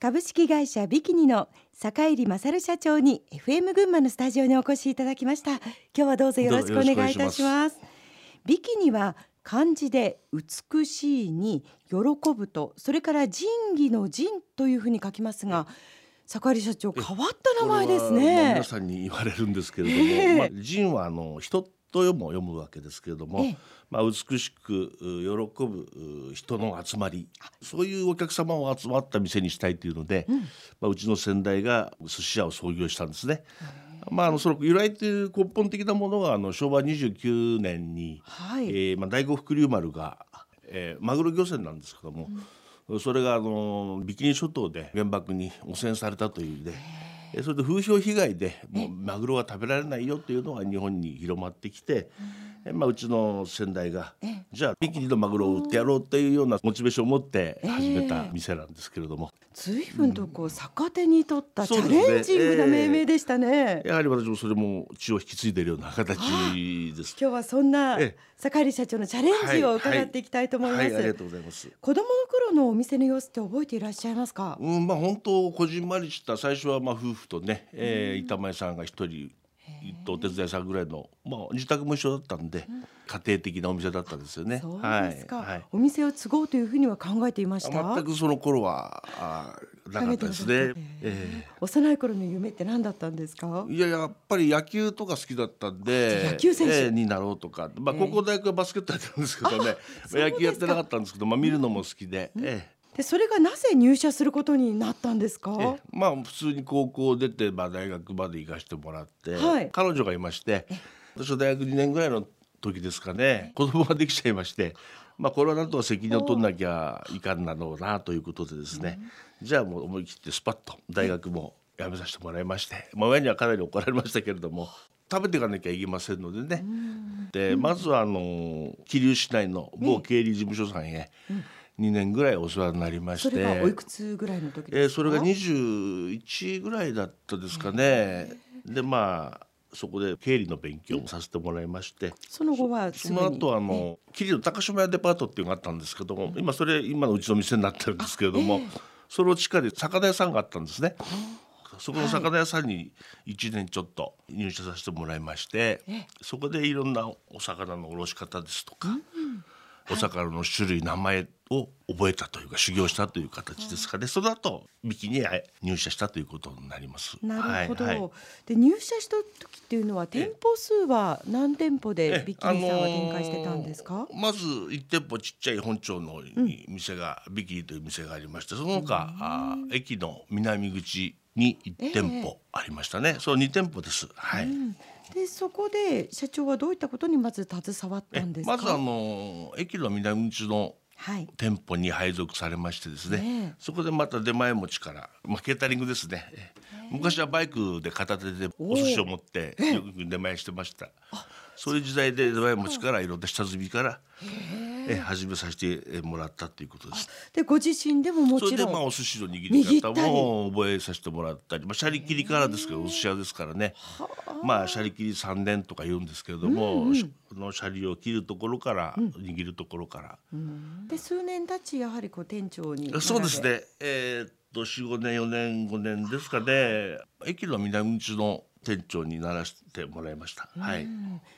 株式会社ビキニの坂入勝社長に FM 群馬のスタジオにお越しいただきました。今日はどうぞよろしくお願いいたします。ビキニは漢字で美しいに喜ぶとそれから仁義の仁というふうに書きますが坂入社長変わった名前ですね。皆さんに言われるんですけれども、えー、まあ、仁はあの人と読む読むわけですけれども、えまあ、美しく喜ぶ人の集まりそういうお客様を集まった店にしたいというので、うん。まあ、うちの先代が寿司屋を創業したんですね。まあ、あのその由来という根本的なものはあの昭和29年に、はい、えー、まあ、第五福竜丸が、えー、マグロ漁船なんですけども、うん、それがあのビキニ諸島で原爆に汚染されたというで。それで風評被害でもうマグロは食べられないよというのが日本に広まってきて、まあ、うちの先代がじゃあビキニのマグロを売ってやろうっていうようなモチベーションを持って始めた店なんですけれども。随分とこう逆手に取ったチャレンジングな命名でしたね、やはり私もそれも血を引き継いでいるような形です。今日はそんな坂入社長のチャレンジを伺っていきたいと思います、はいはい、ありがとうございます。子供の頃のお店の様子って覚えていらっしゃいますか？うんまあ本当こじんまりした最初はまあ夫婦とね、えー、板前さんが一人とお手伝いさんぐらいの、まあ、自宅も一緒だったんで、うん、家庭的なお店だったんですよね。そうですか、はいはい、お店を継ごうというふうには考えていました？全くその頃はあなかったですね、えー、幼い頃の夢って何だったんですか？いややっぱり野球とか好きだったんで野球選手、えー、になろうとか、まあ、高校大学はバスケットやってるんですけどね、野球やってなかったんですけど、まあ、見るのも好きで。うん、えーでそれがなぜ入社することになったんですか？まあ普通に高校出て、まあ、大学まで行かしてもらって、はい、彼女がいまして私は大学2年ぐらいの時ですかね子供ができちゃいまして、まあ、これはなんとか責任を取んなきゃいかんなろうなということでですね、うん、じゃあもう思い切ってスパッと大学も辞めさせてもらいまして、まあ、親にはかなり怒られましたけれども食べていかなきゃいけませんのでね、うん、でまずはあの桐生市内の某経理事務所さんへ、うん2年ぐらいお世話になりまして。それがおいくつぐらいの時えー、それが21ぐらいだったですかね。でまあそこで経理の勉強もさせてもらいまして。その後はその後あの桐生高島屋デパートっていうのがあったんですけども今それ今のうちの店になってるんですけれども、えー、その地下で魚屋さんがあったんですね。そこの魚屋さんに1年ちょっと入社させてもらいまして、はい、そこでいろんなお魚のおろし方ですとか、うん。お魚の種類名前を覚えたというか修行したという形ですかね、その後ビキに入社したということになります。なるほど。はいはい、で入社した時っていうのは店舗数は何店舗でビキニさんは展開してたんですか？あのー、まず一店舗ちっちゃい本町の店が、うん、ビキニという店がありまして、その他、あ駅の南口に一店舗ありましたね。えー、そう二店舗です。はい。うんでそこで社長はどういったことにまず携わったんですまずあの駅の南口の店舗に配属されましてですね、ねそこでまた出前持ちから、まあ、ケータリングですね、昔はバイクで片手でお寿司を持ってよく出前してました。そう。いう時代で出前持ちからいろんな下積みからえ始めさせてもらったということです。でご自身でももちろんそれでまあお寿司の握り方も覚えさせてもらったり、まあシャリ切りからですけどお寿司屋ですからね。まあシャリ切り三年とか言うんですけれども、うんうん、のシャリを切るところから、うん、握るところから。うん、で数年経ちやはりこう店長にそうですね。えー、っと四五年四年五年ですかね。駅の南口の店長にならせてもらいました。はい。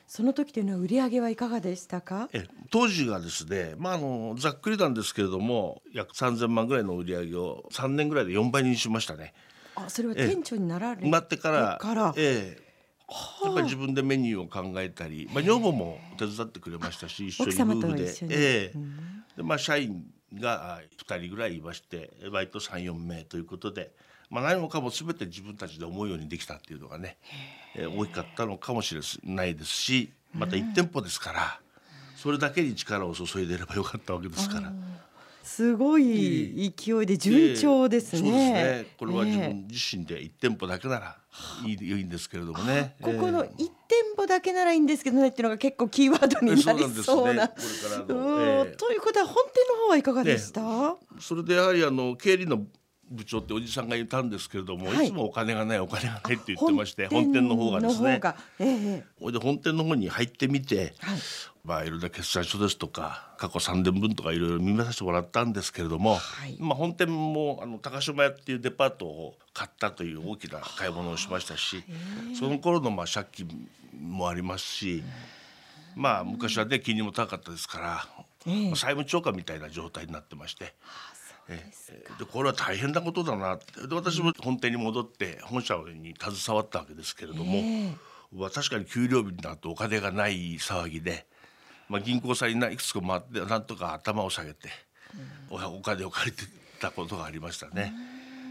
その時というのは売り上げはいかがでしたか？え、当時がですね、まああのざっくりなんですけれども、約三千万ぐらいの売り上げを三年ぐらいで四倍にしましたね。あ、それは店長になられてってから、からええ。やっぱり自分でメニューを考えたり、まあ女房も手伝ってくれましたし、一緒に夫婦で、ええ、でまあ社員が二人ぐらいいまして、バイト三四名ということで。まあ、何もかも全て自分たちで思うようにできたっていうのがね、えー、大きかったのかもしれないですしまた1店舗ですからそれだけに力を注いでいればよかったわけですから。すごい勢いで順調ですね。えー、そうですね。これは自分自身で一店舗だけならいい,、いいんですけれどもね。ここの一店舗だけならいいんですけどねっていうのが結構キーワードになりそうな。ということは本店の方はいかがでした？それでやはりあの経理の部長っておじさんがいたんですけれども、はい。い、つもお金がないお金がないって言ってまして本店の方がですね。の方が。ええで本店の方に入ってみて、はい。まあいろんな決算書ですとか過去3年分とかいろいろ見させてもらったんですけれども、はい。まあ本店もあの高島屋っていうデパートを買ったという大きな買い物をしましたしその頃のまあ借金もありますし、まあ昔はね金利も高かったですから、え債務超過みたいな状態になってまして。ええでこれは大変なことだなって。で私も本店に戻って本社に携わったわけですけれども、ええ。まあ確かに給料日になるとお金がない騒ぎで、まあ、銀行さんにないくつか回ってなんとか頭を下げて、おお金を借りてたことがありましたね。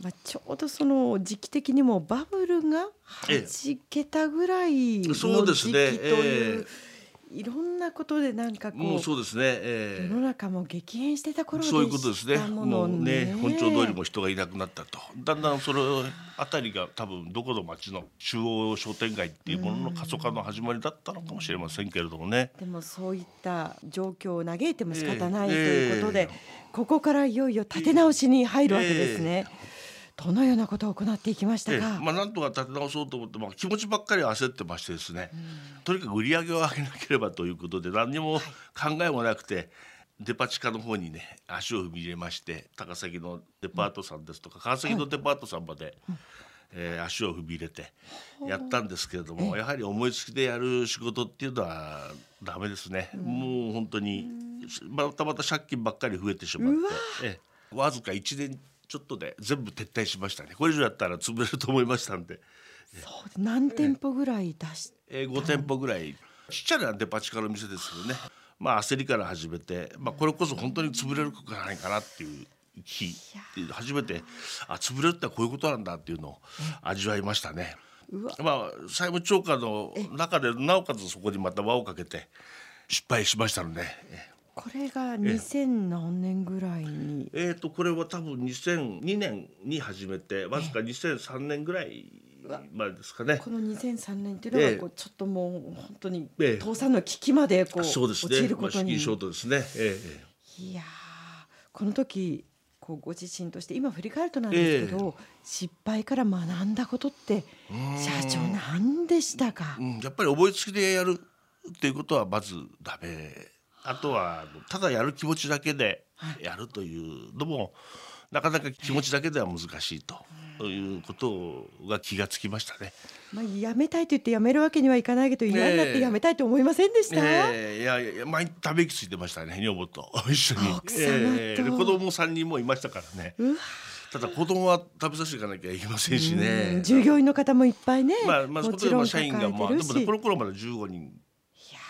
まあ、ちょうどその時期的にもバブルがはじけたぐらいのそうです時期とねいう、えいろんなことでなんかこうもうそうですね、ええ世の中も激変してた頃でそういうことですね。したもうねね。本庁通りも人がいなくなったと。だんだんそれあたりが多分どこの町の中央商店街っていうものの過疎化の始まりだったのかもしれませんけれどもね。でもそういった状況を嘆いても仕方ないとええいうことで、えここからいよいよ立て直しに入るわけですね。どのようなことを行っていきましたええか。まあなんとか立て直そうと思って、まあ、気持ちばっかり焦ってましてですね、とにかく売り上げを上げなければということで何にも考えもなくて、デパ地下の方にね足を踏み入れまして高崎のデパートさんですとか川崎のデパートさんまで、えー足を踏み入れてやったんですけれども、やはり思いつきでやる仕事っていうのはダメですね、もう本当にまたまた借金ばっかり増えてしまってわ。ずか1年ちょっとで全部撤退しましたね。これ以上やったら潰れると思いましたんで。そう何店舗ぐらい出し、えー、5店舗ぐらい。ちっちゃなデパ地下の店ですけどね。まあ焦りから始めて、まあ、これこそ本当に潰れることがないかなっていう日で初めてあ潰れるってこういうことなんだっていうのを味わいましたね。まあ債務超過の中でなおかつそこにまた輪をかけて失敗しましたので。えこれが2000何年ぐらいに？えー、とこれは多分2002年に始めてわずか2003年ぐらいまでですかね。この2003年っていうのはええこうちょっともう本当にええ倒産の危機までこうそうですね。陥るまあ、資ことに。金ショートですね。ええいやーこの時こうご自身として今振り返るとなんですけど、失敗から学んだことって社長何でしたか？う。ん、やっぱり思いつきでやるっていうことはまずダメあとはただやる気持ちだけでやるというのも、なかなか気持ちだけでは難しいということが気がつきましたね。まあやめたいと言ってやめるわけにはいかないけど嫌になってやめたいと思いませんでした？ええ。いやいや毎日ため息ついてましたね女房と。一緒に。奥様と。ええ。で子供三人もいましたからね。ただ子供は食べさせていかなきゃいけませんしうねん。従業員の方もいっぱいね、まあまあそもちろん社員がまあでもねこの頃まで15人が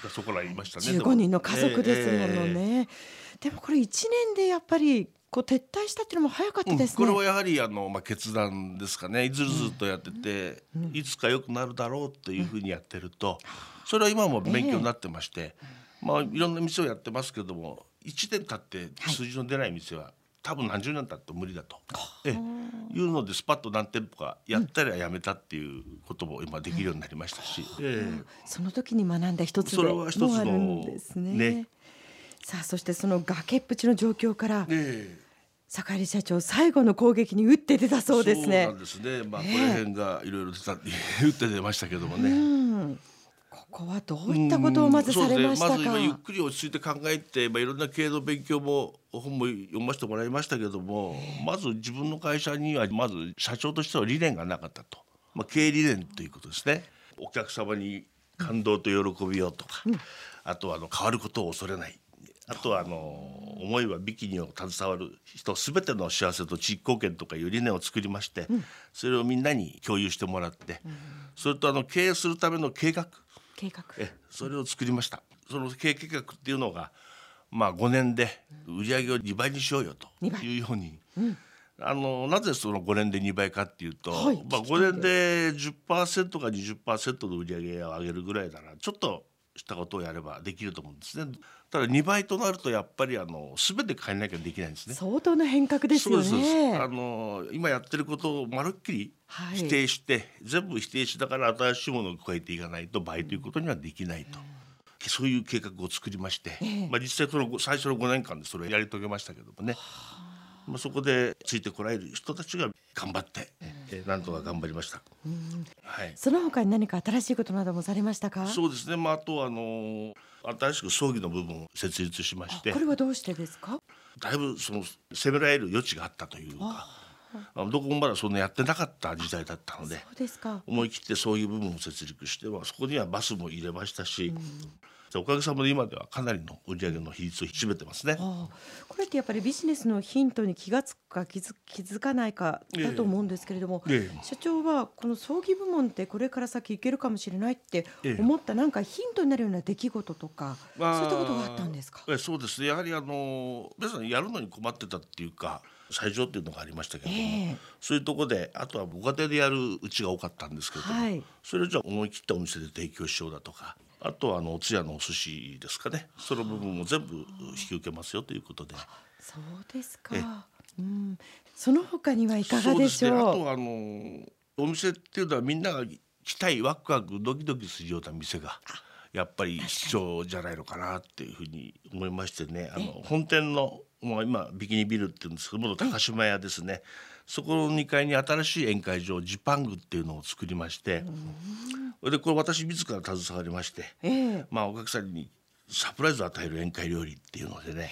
そこらにいましたねでも。15人の家族ですものええね、でもこれ1年でやっぱりこう撤退したっていうのも早かったですね、これはやはりあの、まあ、決断ですかね。ずるずるとやってて、いつか良くなるだろうというふうにやってると、それは今も勉強になってまして、まあ、いろんな店をやってますけども1年経って数字の出ない店は、多分何十年経っても無理だと、ええ。いうのでスパッと何店舗かやったりはやめたっていうことも今できるようになりましたし、ええ。その時に学んだ一つでもあるんですね。ね。さあそしてその崖っぷちの状況からええ。坂入社長最後の攻撃に打って出たそうですね。そうなんですね。まあ、こええの辺がいろいろ出た、言って出ましたけどもね。うんここはどういったことをまずされましたか、うんそうですね。まず今ゆっくり落ち着いて考えて、まあ、いろんな経営の勉強も本も読ませてもらいましたけどもまず自分の会社にはまず社長としては理念がなかったと、まあ、経営理念ということですね。お客様に感動と喜びをとか、あとはあの変わることを恐れない。あとはあの思いはビキニを携わる人すべての幸せと地域貢献とかいう理念を作りまして、それをみんなに共有してもらって、それとあの経営するための計画計画。えそれを作りました。その経営計画っていうのがまあ5年で売り上げを2倍にしようよと2倍。いうように、あのなぜその5年で2倍かっていうと、はい。まあ、聞きたい5年で10%か20%の売り上げを上げるぐらいならちょっとしたことをやればできると思うんですね。ただ2倍となるとやっぱりあの全て変えなきゃできないんですね。相当な変革ですよそうですねあの今やってることをまるっきりはい。否定して、全部否定しながら新しいものを加えていかないと倍ということにはできないと、そういう計画を作りまして、ええ。まあ、実際その最初の5年間でそれをやり遂げましたけどもね。まあ、そこでついてこられる人たちが頑張って、えー、なんとか頑張りました、はい、その他に何か新しいことなどもされましたか？そうですね、まあ、あとあの新しく葬儀の部分を設立しましてこれはどうしてですか？だいぶその責められる余地があったというかどこもまだそんなやってなかった時代だったので思い切ってそういう部分を設立して、まあ、そこにはバスも入れましたし、おかげさまで今ではかなりの売上の比率を占めてますね。これってやっぱりビジネスのヒントに気が付くか気づ気づかないかだと思うんですけれども、ええ、社長はこの葬儀部門ってこれから先いけるかもしれないって思ったなんかヒントになるような出来事とか、そういったことがあったんですか？そうですね。やはりあの皆さんやるのに困ってたっていうか。最上っていうのがありましたけれども、えー、そういうところであとはご家庭でやるうちが多かったんですけれども、はい、それをじゃあ思い切ったお店で提供しようだとかあとはあのお通夜のお寿司ですかね。その部分も全部引き受けますよということで。そうですか、うん、その他にはいかがでしょう、ね、あとあのお店っていうのはみんなが来たいワクワクドキドキするような店がやっぱり必要じゃないのかなっていうふうに思いましてね。あの本店のもう今ビキニビルっていうんですけども高島屋ですねそこの2階に新しい宴会場ジパングっていうのを作りまして、でこれ私自ら携わりまして、えー、まあお客さんにサプライズを与える宴会料理っていうのでね、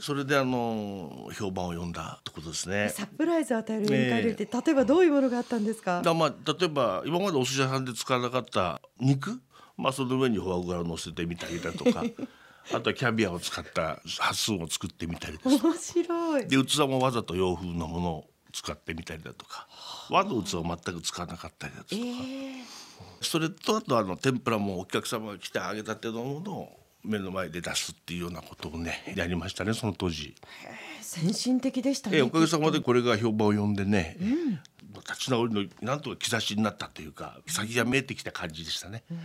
それであの評判を呼んだってことですね。サプライズを与える宴会料理って、えー、例えばどういうものがあったんですか？だまあ例えば今までお寿司屋さんで使わなかった肉、まあその上にフォアグラを乗せてみたりだとか。あとはキャビアを使ったハスを作ってみたりです面白い。で器もわざと洋風のものを使ってみたりだとか。和の器を全く使わなかったりだとか、えー、それとあとあの天ぷらもお客様が来て揚げたてのものを目の前で出すっていうようなことをねやりましたねその当時。先進的でしたね。おかげさまでこれが評判を呼んでね、うん、立ち直りのなんとか兆しになったというか先が見えてきた感じでしたね。うん、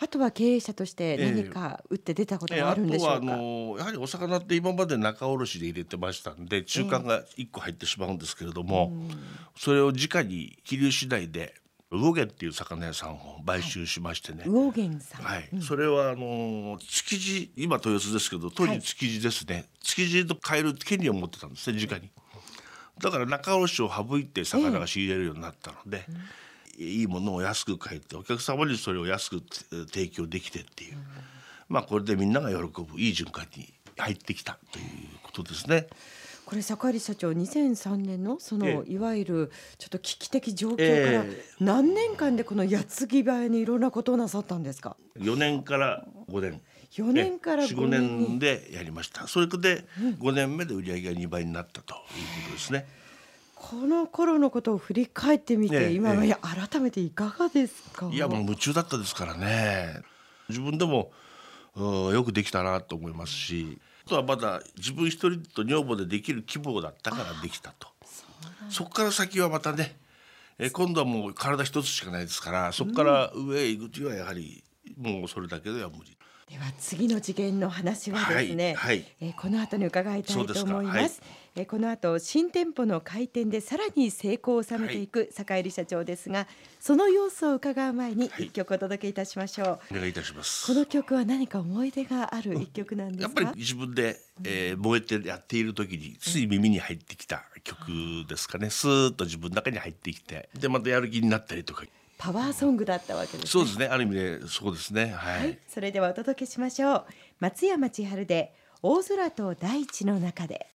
あとは経営者として何か打って出たことがあるんでしょうか？えー、あのやはりお魚って今まで仲卸で入れてましたんで中間が一個入ってしまうんですけれども、えー、それを直に気流次第で魚源っていう魚屋さんを買収しましてね。魚源さん。はい。うん、それはあの築地今豊洲ですけど当時築地ですね。はい、築地と買える権利を持ってたんですね直に。だから仲卸を省いて魚が仕入れるようになったので、えー、いいものを安く買えてお客様にそれを安く提供できてっていう、うん、まあこれでみんなが喜ぶいい循環に入ってきたということですね。これ坂入社長2003年のそのいわゆるちょっと危機的状況から何年間でこの矢継ぎ早にいろんなことをなさったんですか？4年から5年4年から5年年でやりました。それで5年目で売り上げが2倍になったということですね、この頃のことを振り返ってみて、今は改めていかがですか？いやもう夢中だったですからね。自分でもよくできたなと思いますしとはまだ自分一人と女房でできる規模だったからできたと。そこから先はまたねえ今度はもう体一つしかないですからそこから上へ行くにはやはりもうそれだけでは無理。では次の次元の話はですね、はいはい、えー、この後に伺いたいと思います。えー、この後新店舗の開店でさらに成功を収めていく坂入社長ですが、その様子を伺う前に一曲お届けいたしましょう。はい、お願いいたします。この曲は何か思い出がある一曲なんですやっぱり自分で、えー、燃えてやっている時につい耳に入ってきた曲ですかね。スーッと自分の中に入ってきて、でまたやる気になったりとか。パワーソングだったわけです、ね、そうですね。ある意味でそうですね、はい、はい、それではお届けしましょう。松山千春で大空と大地の中で